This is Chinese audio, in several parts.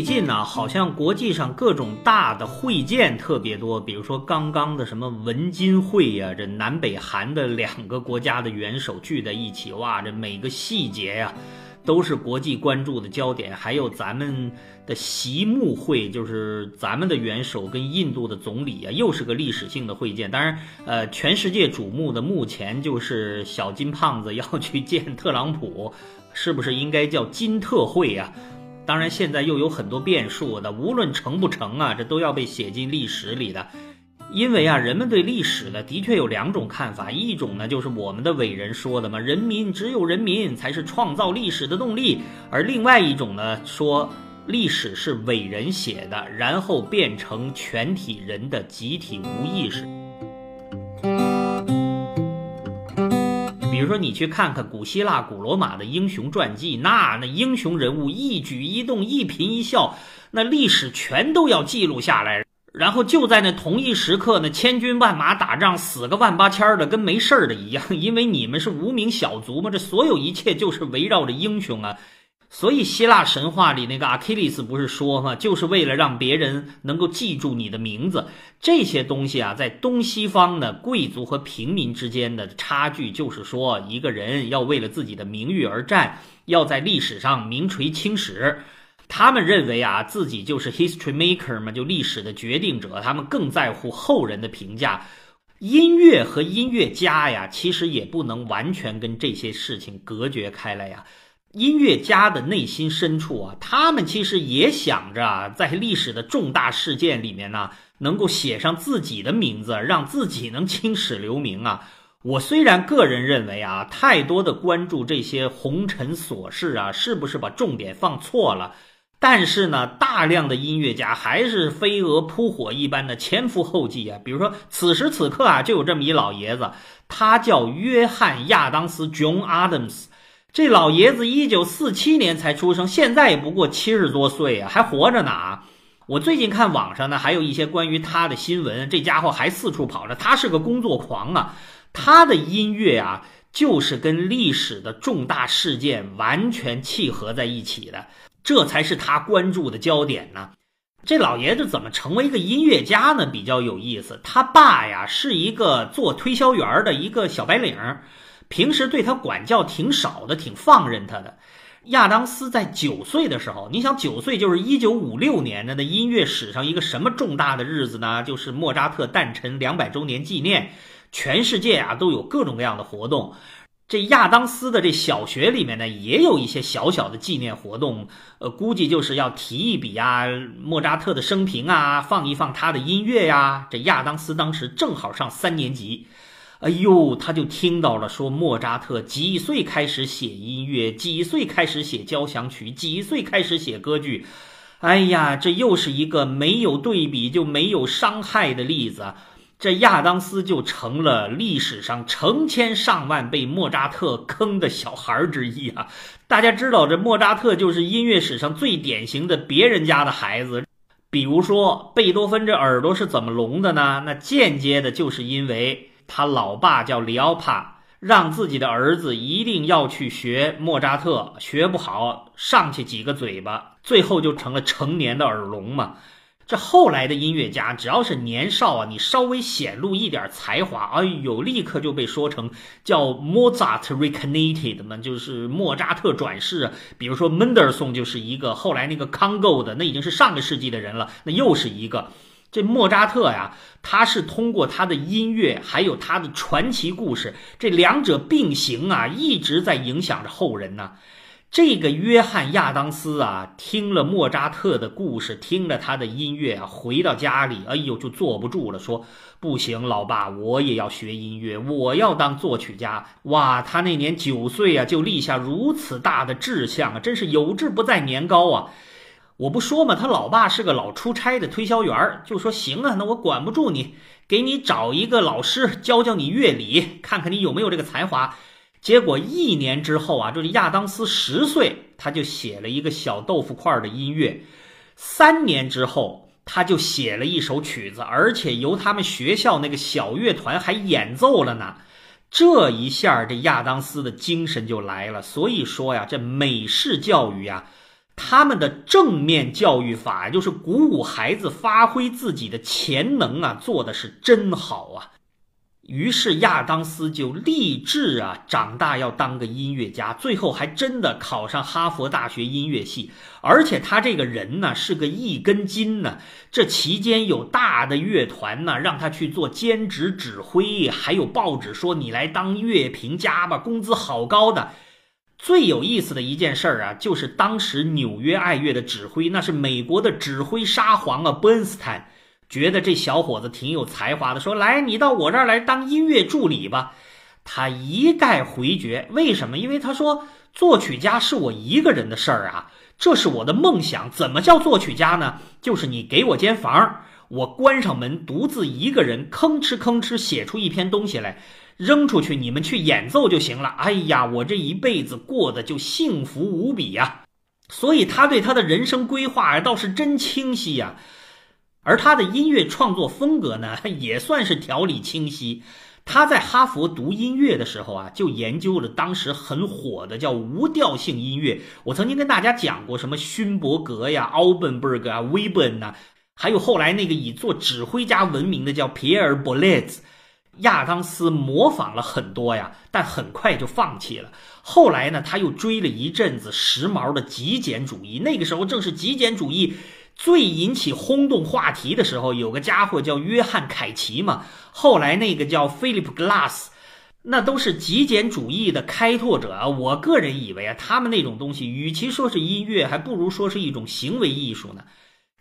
最近呢，好像国际上各种大的会见特别多，比如说刚刚的什么文金会呀，这南北韩的两个国家的元首聚在一起，哇，这每个细节呀，都是国际关注的焦点。还有咱们的习慕会，就是咱们的元首跟印度的总理啊，又是个历史性的会见。当然，呃，全世界瞩目的目前就是小金胖子要去见特朗普，是不是应该叫金特会呀？当然，现在又有很多变数的，无论成不成啊，这都要被写进历史里的。因为啊，人们对历史呢，的确有两种看法，一种呢就是我们的伟人说的嘛，人民只有人民才是创造历史的动力；而另外一种呢，说历史是伟人写的，然后变成全体人的集体无意识。比如说，你去看看古希腊、古罗马的英雄传记，那那英雄人物一举一动、一颦一笑，那历史全都要记录下来。然后就在那同一时刻，那千军万马打仗，死个万八千的，跟没事的一样。因为你们是无名小卒嘛，这所有一切就是围绕着英雄啊。所以，希腊神话里那个阿基里斯不是说吗？就是为了让别人能够记住你的名字。这些东西啊，在东西方的，贵族和平民之间的差距，就是说，一个人要为了自己的名誉而战，要在历史上名垂青史。他们认为啊，自己就是 history maker 嘛，就历史的决定者。他们更在乎后人的评价。音乐和音乐家呀，其实也不能完全跟这些事情隔绝开来呀。音乐家的内心深处啊，他们其实也想着啊，在历史的重大事件里面呢，能够写上自己的名字，让自己能青史留名啊。我虽然个人认为啊，太多的关注这些红尘琐事啊，是不是把重点放错了？但是呢，大量的音乐家还是飞蛾扑火一般的前赴后继啊。比如说，此时此刻啊，就有这么一老爷子，他叫约翰亚当斯 （John Adams）。这老爷子一九四七年才出生，现在也不过七十多岁啊，还活着呢啊。我最近看网上呢，还有一些关于他的新闻，这家伙还四处跑着。他是个工作狂啊，他的音乐啊，就是跟历史的重大事件完全契合在一起的，这才是他关注的焦点呢。这老爷子怎么成为一个音乐家呢？比较有意思，他爸呀是一个做推销员的一个小白领。平时对他管教挺少的，挺放任他的。亚当斯在九岁的时候，你想九岁就是一九五六年的那音乐史上一个什么重大的日子呢？就是莫扎特诞辰两百周年纪念，全世界啊都有各种各样的活动。这亚当斯的这小学里面呢，也有一些小小的纪念活动，呃，估计就是要提一笔啊，莫扎特的生平啊，放一放他的音乐呀。这亚当斯当时正好上三年级。哎呦，他就听到了说莫扎特几岁开始写音乐，几岁开始写交响曲，几岁开始写歌剧。哎呀，这又是一个没有对比就没有伤害的例子。这亚当斯就成了历史上成千上万被莫扎特坑的小孩之一啊！大家知道，这莫扎特就是音乐史上最典型的别人家的孩子。比如说，贝多芬这耳朵是怎么聋的呢？那间接的就是因为。他老爸叫里奥帕，让自己的儿子一定要去学莫扎特，学不好上去几个嘴巴，最后就成了成年的耳聋嘛。这后来的音乐家，只要是年少啊，你稍微显露一点才华，哎呦，立刻就被说成叫 Mozart reincarnated 嘛，就是莫扎特转世。比如说门德尔松就是一个，后来那个康构的，那已经是上个世纪的人了，那又是一个。这莫扎特呀，他是通过他的音乐，还有他的传奇故事，这两者并行啊，一直在影响着后人呢。这个约翰亚当斯啊，听了莫扎特的故事，听了他的音乐啊，回到家里，哎呦，就坐不住了，说不行，老爸，我也要学音乐，我要当作曲家。哇，他那年九岁啊，就立下如此大的志向啊，真是有志不在年高啊。我不说嘛，他老爸是个老出差的推销员就说行啊，那我管不住你，给你找一个老师教教你乐理，看看你有没有这个才华。结果一年之后啊，就是亚当斯十岁，他就写了一个小豆腐块的音乐；三年之后，他就写了一首曲子，而且由他们学校那个小乐团还演奏了呢。这一下，这亚当斯的精神就来了。所以说呀，这美式教育呀。他们的正面教育法就是鼓舞孩子发挥自己的潜能啊，做的是真好啊。于是亚当斯就立志啊，长大要当个音乐家，最后还真的考上哈佛大学音乐系。而且他这个人呢，是个一根筋呢。这期间有大的乐团呢，让他去做兼职指挥，还有报纸说你来当乐评家吧，工资好高的。最有意思的一件事儿啊，就是当时纽约爱乐的指挥，那是美国的指挥沙皇啊，伯恩斯坦。觉得这小伙子挺有才华的，说：“来，你到我这儿来当音乐助理吧。”他一概回绝。为什么？因为他说作曲家是我一个人的事儿啊，这是我的梦想。怎么叫作曲家呢？就是你给我间房，我关上门，独自一个人吭哧吭哧写出一篇东西来，扔出去，你们去演奏就行了。哎呀，我这一辈子过得就幸福无比呀。所以他对他的人生规划倒是真清晰呀。而他的音乐创作风格呢，也算是条理清晰。他在哈佛读音乐的时候啊，就研究了当时很火的叫无调性音乐。我曾经跟大家讲过，什么勋伯格呀、奥本伯格啊、威本呐，还有后来那个以做指挥家闻名的叫皮埃尔·博列兹。亚当斯模仿了很多呀，但很快就放弃了。后来呢，他又追了一阵子时髦的极简主义。那个时候正是极简主义。最引起轰动话题的时候，有个家伙叫约翰凯奇嘛，后来那个叫 Philip Glass，那都是极简主义的开拓者啊。我个人以为啊，他们那种东西，与其说是音乐，还不如说是一种行为艺术呢。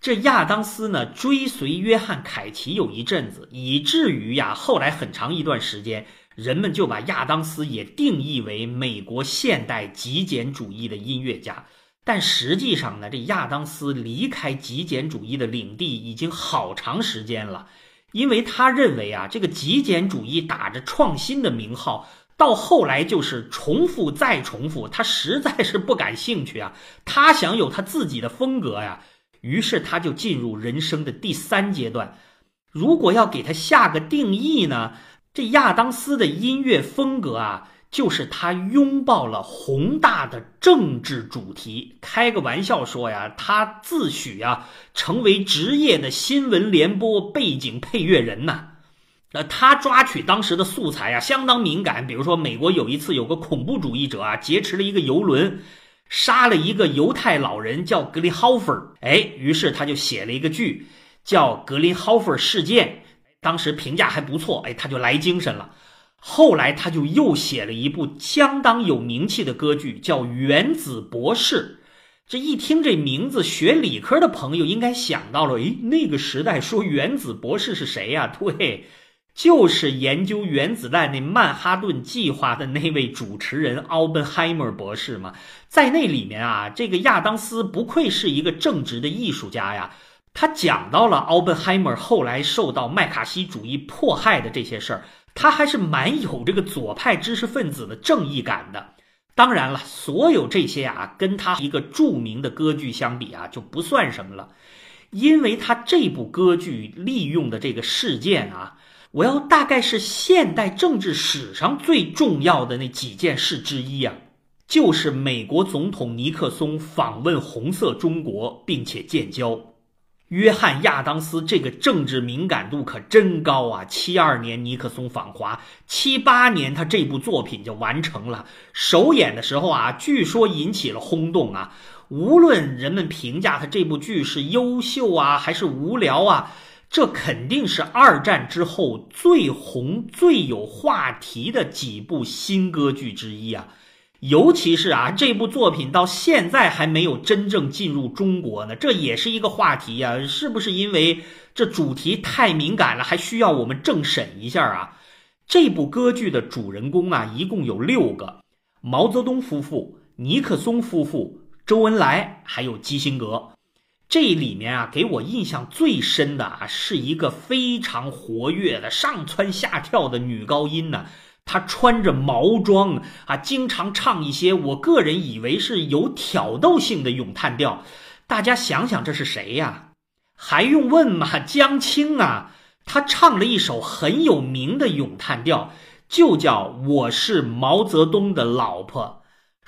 这亚当斯呢，追随约翰凯奇有一阵子，以至于呀，后来很长一段时间，人们就把亚当斯也定义为美国现代极简主义的音乐家。但实际上呢，这亚当斯离开极简主义的领地已经好长时间了，因为他认为啊，这个极简主义打着创新的名号，到后来就是重复再重复，他实在是不感兴趣啊。他想有他自己的风格呀，于是他就进入人生的第三阶段。如果要给他下个定义呢，这亚当斯的音乐风格啊。就是他拥抱了宏大的政治主题。开个玩笑说呀，他自诩啊成为职业的新闻联播背景配乐人呐。呃，他抓取当时的素材啊，相当敏感。比如说，美国有一次有个恐怖主义者啊劫持了一个游轮，杀了一个犹太老人叫格林豪芬儿。哎，于是他就写了一个剧叫《格林豪芬事件》，当时评价还不错。哎，他就来精神了。后来他就又写了一部相当有名气的歌剧，叫《原子博士》。这一听这名字，学理科的朋友应该想到了，诶，那个时代说原子博士是谁呀？对，就是研究原子弹那曼哈顿计划的那位主持人奥本海默博士嘛。在那里面啊，这个亚当斯不愧是一个正直的艺术家呀。他讲到了奥本海默后来受到麦卡锡主义迫害的这些事儿。他还是蛮有这个左派知识分子的正义感的。当然了，所有这些啊，跟他一个著名的歌剧相比啊，就不算什么了。因为他这部歌剧利用的这个事件啊，我要大概是现代政治史上最重要的那几件事之一啊，就是美国总统尼克松访问红色中国，并且建交。约翰·亚当斯这个政治敏感度可真高啊！七二年尼克松访华，七八年他这部作品就完成了。首演的时候啊，据说引起了轰动啊。无论人们评价他这部剧是优秀啊，还是无聊啊，这肯定是二战之后最红、最有话题的几部新歌剧之一啊。尤其是啊，这部作品到现在还没有真正进入中国呢，这也是一个话题呀。是不是因为这主题太敏感了，还需要我们政审一下啊？这部歌剧的主人公啊，一共有六个：毛泽东夫妇、尼克松夫妇、周恩来，还有基辛格。这里面啊，给我印象最深的啊，是一个非常活跃的上蹿下跳的女高音呢。她穿着毛装啊，经常唱一些我个人以为是有挑逗性的咏叹调。大家想想，这是谁呀？还用问吗？江青啊！她唱了一首很有名的咏叹调，就叫《我是毛泽东的老婆》。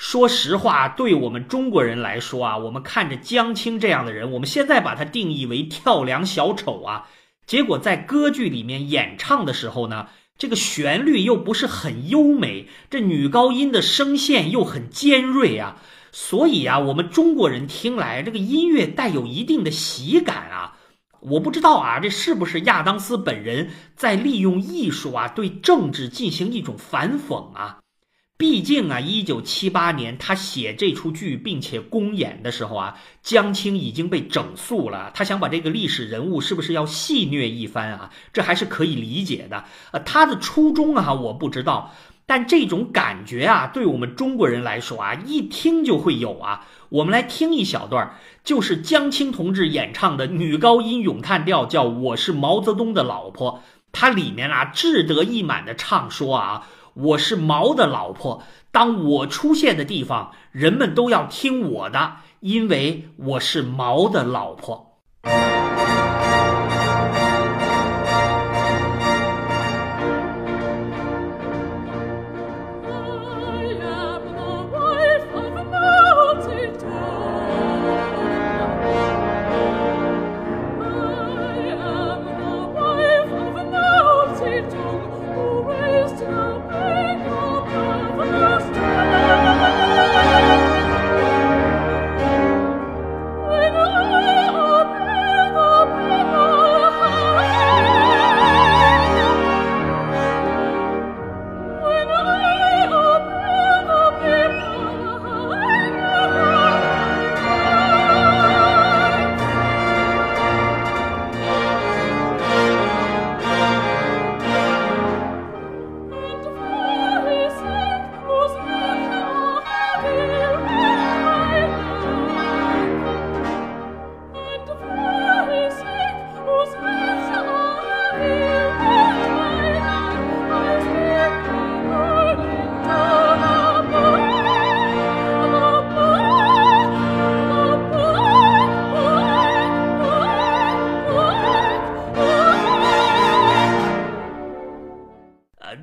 说实话，对我们中国人来说啊，我们看着江青这样的人，我们现在把他定义为跳梁小丑啊。结果在歌剧里面演唱的时候呢，这个旋律又不是很优美，这女高音的声线又很尖锐啊，所以啊，我们中国人听来这个音乐带有一定的喜感啊。我不知道啊，这是不是亚当斯本人在利用艺术啊，对政治进行一种反讽啊？毕竟啊，一九七八年他写这出剧并且公演的时候啊，江青已经被整肃了。他想把这个历史人物是不是要戏谑一番啊？这还是可以理解的。呃，他的初衷啊，我不知道，但这种感觉啊，对我们中国人来说啊，一听就会有啊。我们来听一小段，就是江青同志演唱的女高音咏叹调，叫《我是毛泽东的老婆》。它里面啊，志得意满的唱说啊。我是毛的老婆，当我出现的地方，人们都要听我的，因为我是毛的老婆。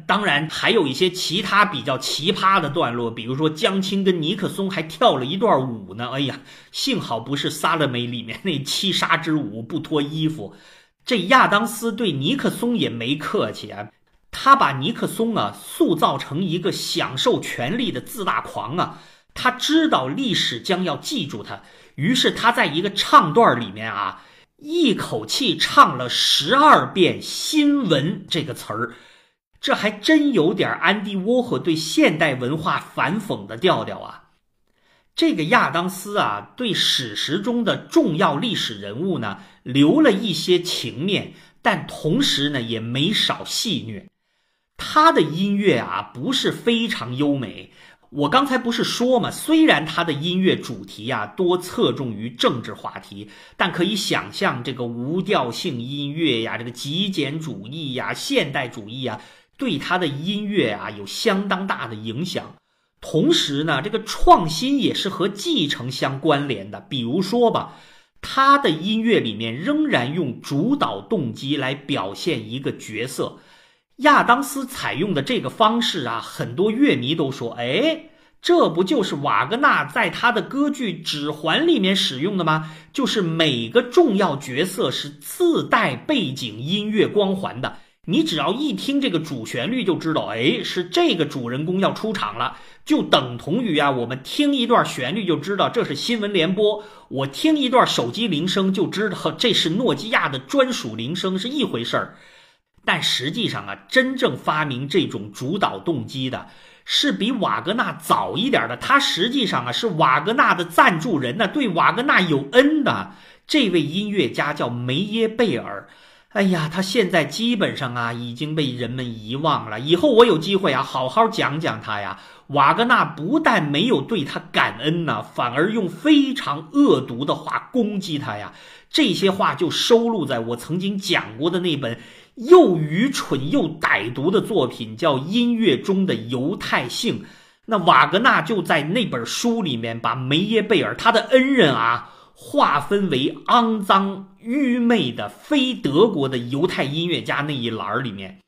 当然，还有一些其他比较奇葩的段落，比如说江青跟尼克松还跳了一段舞呢。哎呀，幸好不是《萨勒梅》里面那七杀之舞，不脱衣服。这亚当斯对尼克松也没客气啊，他把尼克松啊塑造成一个享受权力的自大狂啊。他知道历史将要记住他，于是他在一个唱段里面啊，一口气唱了十二遍“新闻”这个词儿。这还真有点安迪沃霍对现代文化反讽的调调啊！这个亚当斯啊，对史实中的重要历史人物呢，留了一些情面，但同时呢，也没少戏谑。他的音乐啊，不是非常优美。我刚才不是说嘛，虽然他的音乐主题啊多侧重于政治话题，但可以想象，这个无调性音乐呀，这个极简主义呀，现代主义呀。对他的音乐啊有相当大的影响，同时呢，这个创新也是和继承相关联的。比如说吧，他的音乐里面仍然用主导动机来表现一个角色。亚当斯采用的这个方式啊，很多乐迷都说：“哎，这不就是瓦格纳在他的歌剧《指环》里面使用的吗？就是每个重要角色是自带背景音乐光环的。”你只要一听这个主旋律就知道，哎，是这个主人公要出场了，就等同于啊，我们听一段旋律就知道这是新闻联播，我听一段手机铃声就知道这是诺基亚的专属铃声是一回事儿。但实际上啊，真正发明这种主导动机的是比瓦格纳早一点的，他实际上啊是瓦格纳的赞助人呢，对瓦格纳有恩的这位音乐家叫梅耶贝尔。哎呀，他现在基本上啊已经被人们遗忘了。以后我有机会啊，好好讲讲他呀。瓦格纳不但没有对他感恩呢，反而用非常恶毒的话攻击他呀。这些话就收录在我曾经讲过的那本又愚蠢又歹毒的作品，叫《音乐中的犹太性》。那瓦格纳就在那本书里面把梅耶贝尔他的恩人啊。划分为肮脏、愚昧的非德国的犹太音乐家那一栏儿里面，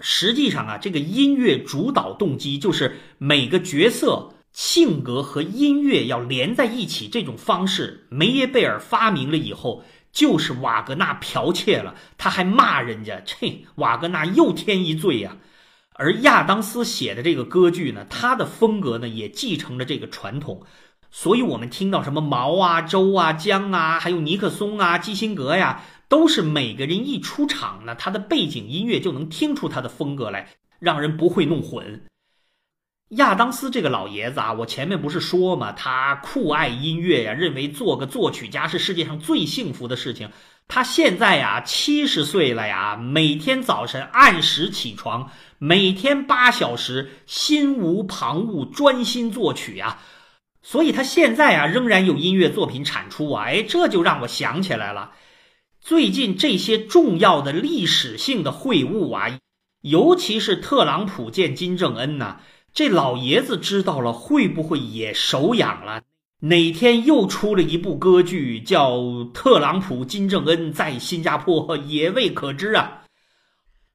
实际上啊，这个音乐主导动机就是每个角色性格和音乐要连在一起，这种方式，梅耶贝尔发明了以后，就是瓦格纳剽窃了，他还骂人家，这瓦格纳又添一罪呀。而亚当斯写的这个歌剧呢，他的风格呢也继承了这个传统，所以我们听到什么毛啊、周啊、江啊，还有尼克松啊、基辛格呀，都是每个人一出场呢，他的背景音乐就能听出他的风格来，让人不会弄混。亚当斯这个老爷子啊，我前面不是说嘛，他酷爱音乐呀，认为做个作曲家是世界上最幸福的事情。他现在呀七十岁了呀，每天早晨按时起床，每天八小时，心无旁骛，专心作曲啊。所以他现在啊仍然有音乐作品产出啊。哎，这就让我想起来了，最近这些重要的历史性的会晤啊，尤其是特朗普见金正恩呐。这老爷子知道了，会不会也手痒了？哪天又出了一部歌剧，叫《特朗普金正恩在新加坡》，也未可知啊。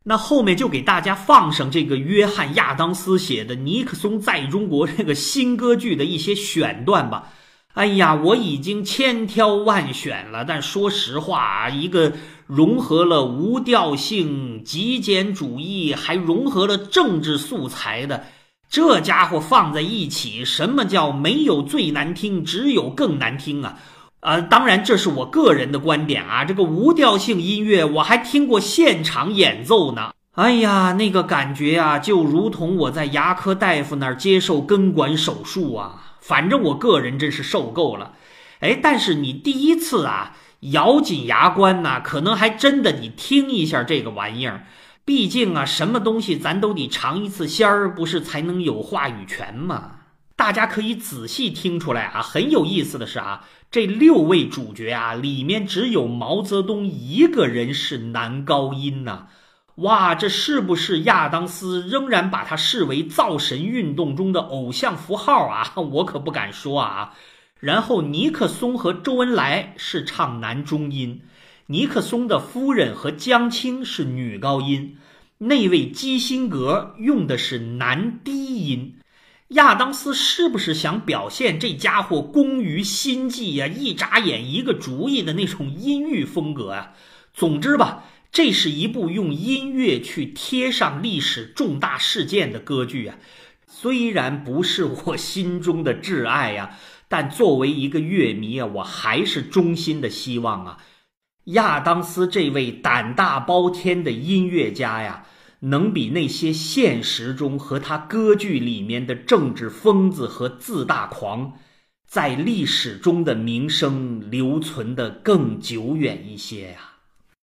那后面就给大家放上这个约翰亚当斯写的《尼克松在中国》这个新歌剧的一些选段吧。哎呀，我已经千挑万选了，但说实话啊，一个融合了无调性、极简主义，还融合了政治素材的。这家伙放在一起，什么叫没有最难听，只有更难听啊？呃，当然这是我个人的观点啊。这个无调性音乐我还听过现场演奏呢，哎呀，那个感觉啊，就如同我在牙科大夫那儿接受根管手术啊。反正我个人真是受够了。哎，但是你第一次啊，咬紧牙关呐，可能还真的你听一下这个玩意儿。毕竟啊，什么东西咱都得尝一次鲜儿，不是才能有话语权吗？大家可以仔细听出来啊，很有意思的是啊，这六位主角啊，里面只有毛泽东一个人是男高音呐！哇，这是不是亚当斯仍然把他视为造神运动中的偶像符号啊？我可不敢说啊。然后尼克松和周恩来是唱男中音。尼克松的夫人和江青是女高音，那位基辛格用的是男低音。亚当斯是不是想表现这家伙工于心计呀？一眨眼一个主意的那种阴郁风格啊？总之吧，这是一部用音乐去贴上历史重大事件的歌剧啊。虽然不是我心中的挚爱呀，但作为一个乐迷啊，我还是衷心的希望啊。亚当斯这位胆大包天的音乐家呀，能比那些现实中和他歌剧里面的政治疯子和自大狂，在历史中的名声留存的更久远一些呀。